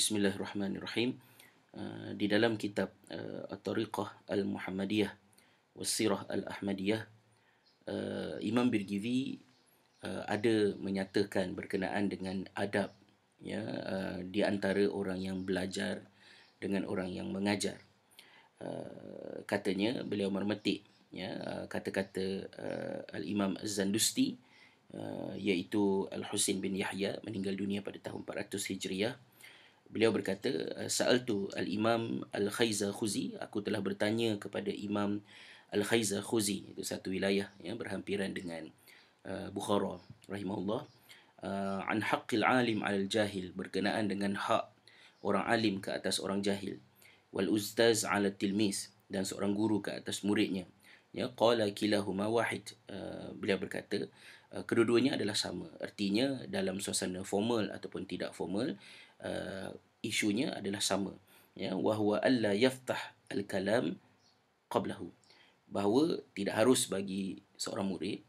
Bismillahirrahmanirrahim. Uh, di dalam kitab uh, At-Tariqah Al-Muhammadiyah Wasirah Al-Ahmadiyah uh, Imam Birgivi uh, ada menyatakan berkenaan dengan adab ya uh, di antara orang yang belajar dengan orang yang mengajar. Uh, katanya beliau memetik ya uh, kata-kata uh, Al-Imam Az-Zandusti uh, iaitu Al-Husin bin Yahya meninggal dunia pada tahun 400 Hijriah beliau berkata sa'altu al-imam al-khaiza khuzi aku telah bertanya kepada imam al-khaiza khuzi itu satu wilayah yang berhampiran dengan uh, bukhara rahimahullah. Uh, an haqqil alim 'alal jahil berkenaan dengan hak orang alim ke atas orang jahil. Wal ustaz 'ala tilmis dan seorang guru ke atas muridnya. Ya qala kilahuma wahid. Uh, beliau berkata uh, kedua-duanya adalah sama. Artinya dalam suasana formal ataupun tidak formal uh, isunya adalah sama. Ya wahwa alla yaftah al-kalam qablahu. Bahawa tidak harus bagi seorang murid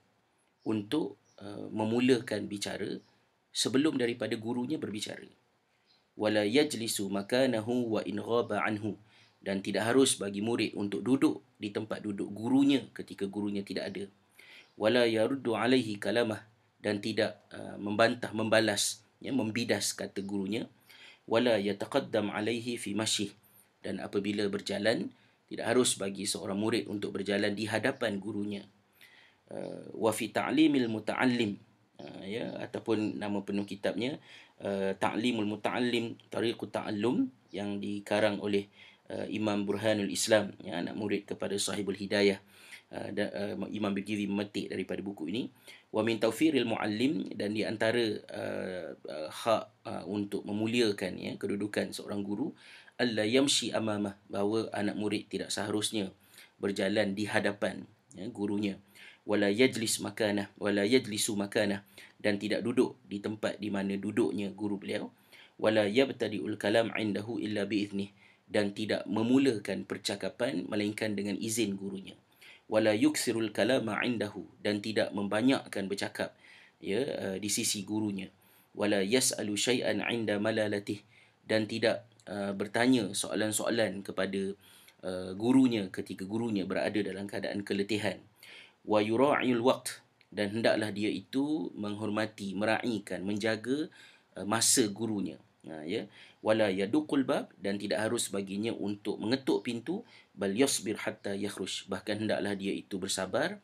untuk uh, memulakan bicara sebelum daripada gurunya berbicara. Wala yajlisu makanahu wa in ghaba anhu. Dan tidak harus bagi murid untuk duduk di tempat duduk gurunya ketika gurunya tidak ada. Wala yaruddu alaihi kalamah. Dan tidak uh, membantah membalas ya membidas kata gurunya wala yataqaddam alaihi fi mashi dan apabila berjalan tidak harus bagi seorang murid untuk berjalan di hadapan gurunya. Uh, wa fi ta'limil muta'allim. Uh, ya ataupun nama penuh kitabnya uh, ta'limul muta'allim tariqut ta'allum yang dikarang oleh Imam Burhanul Islam ya anak murid kepada sahibul hidayah uh, da, uh, Imam Bigiri memetik daripada buku ini. Wa min tawfiril muallim dan di antara uh, uh, hak uh, untuk memuliakan ya kedudukan seorang guru alla yamshi amamah bahawa anak murid tidak seharusnya berjalan di hadapan ya gurunya. Wala yajlis makanah wala yajlisu makanah dan tidak duduk di tempat di mana duduknya guru beliau. Wala yabtadi'ul kalam indahu illa biiznih dan tidak memulakan percakapan melainkan dengan izin gurunya wala yuksirul kalama indahu dan tidak membanyakkan bercakap ya uh, di sisi gurunya. Wala yasalu syai'an inda malalatih dan tidak uh, bertanya soalan-soalan kepada uh, gurunya ketika gurunya berada dalam keadaan keletihan. Wa yura'il waqt dan hendaklah dia itu menghormati meraihkan menjaga uh, masa gurunya Ha, ya. Wala yaduqul bab dan tidak harus baginya untuk mengetuk pintu bal yasbir hatta yakhruj. Bahkan hendaklah dia itu bersabar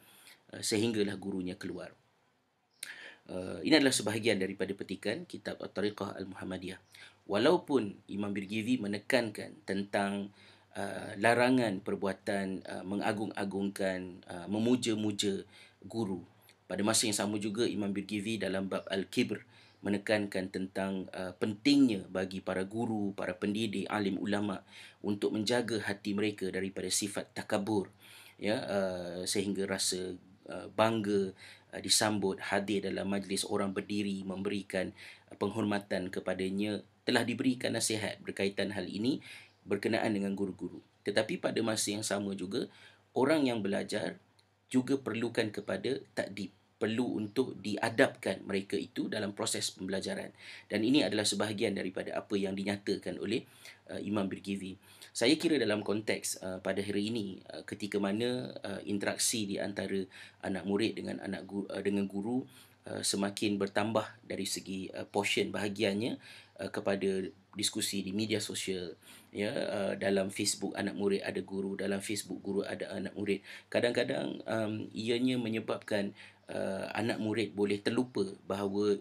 uh, sehinggalah gurunya keluar. Uh, ini adalah sebahagian daripada petikan kitab at-tariqah al-muhammadiyah. Walaupun imam birgizi menekankan tentang uh, larangan perbuatan uh, mengagung-agungkan uh, memuja-muja guru. Pada masa yang sama juga imam birgizi dalam bab al-kibr menekankan tentang uh, pentingnya bagi para guru, para pendidik, alim ulama untuk menjaga hati mereka daripada sifat takabur ya uh, sehingga rasa uh, bangga uh, disambut hadir dalam majlis orang berdiri memberikan penghormatan kepadanya telah diberikan nasihat berkaitan hal ini berkenaan dengan guru-guru. Tetapi pada masa yang sama juga orang yang belajar juga perlukan kepada takdib perlu untuk diadapkan mereka itu dalam proses pembelajaran dan ini adalah sebahagian daripada apa yang dinyatakan oleh uh, Imam Birgizi. Saya kira dalam konteks uh, pada hari ini uh, ketika mana uh, interaksi di antara anak murid dengan anak guru, uh, dengan guru uh, semakin bertambah dari segi uh, portion bahagiannya uh, kepada diskusi di media sosial ya uh, dalam Facebook anak murid ada guru dalam Facebook guru ada anak murid kadang-kadang um, ianya menyebabkan anak murid boleh terlupa bahawa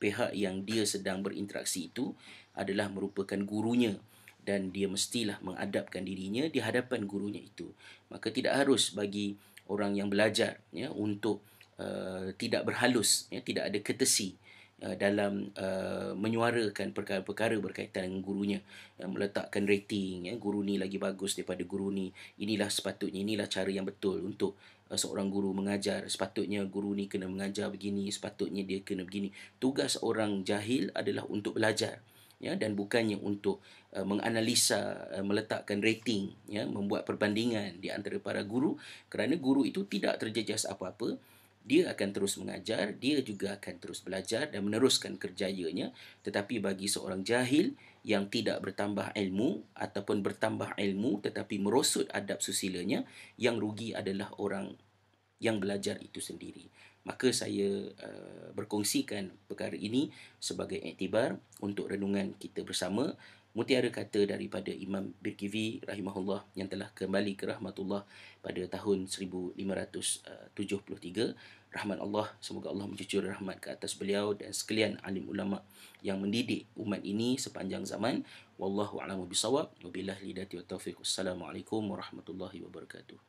pihak yang dia sedang berinteraksi itu adalah merupakan gurunya dan dia mestilah mengadapkan dirinya di hadapan gurunya itu. Maka tidak harus bagi orang yang belajar ya untuk uh, tidak berhalus ya tidak ada ketesi uh, dalam uh, menyuarakan perkara-perkara berkaitan dengan gurunya. Uh, meletakkan rating ya guru ni lagi bagus daripada guru ni. Inilah sepatutnya inilah cara yang betul untuk Uh, seorang guru mengajar. Sepatutnya guru ni kena mengajar begini sepatutnya dia kena begini. Tugas orang jahil adalah untuk belajar ya. Dan bukannya untuk uh, menganalisa uh, meletakkan rating ya. Membuat perbandingan di antara para guru. Kerana guru itu tidak terjejas apa-apa dia akan terus mengajar, dia juga akan terus belajar dan meneruskan kerjayanya. Tetapi bagi seorang jahil yang tidak bertambah ilmu ataupun bertambah ilmu tetapi merosot adab susilanya, yang rugi adalah orang yang belajar itu sendiri. Maka saya uh, berkongsikan perkara ini sebagai iktibar untuk renungan kita bersama mutiara kata daripada Imam Birkivi rahimahullah yang telah kembali ke rahmatullah pada tahun 1573 rahmat Allah semoga Allah mencucur rahmat ke atas beliau dan sekalian alim ulama yang mendidik umat ini sepanjang zaman. Wallahu a'lamu bisawab wabillahi lidati wa taufiq. Wassalamu alaikum warahmatullahi wabarakatuh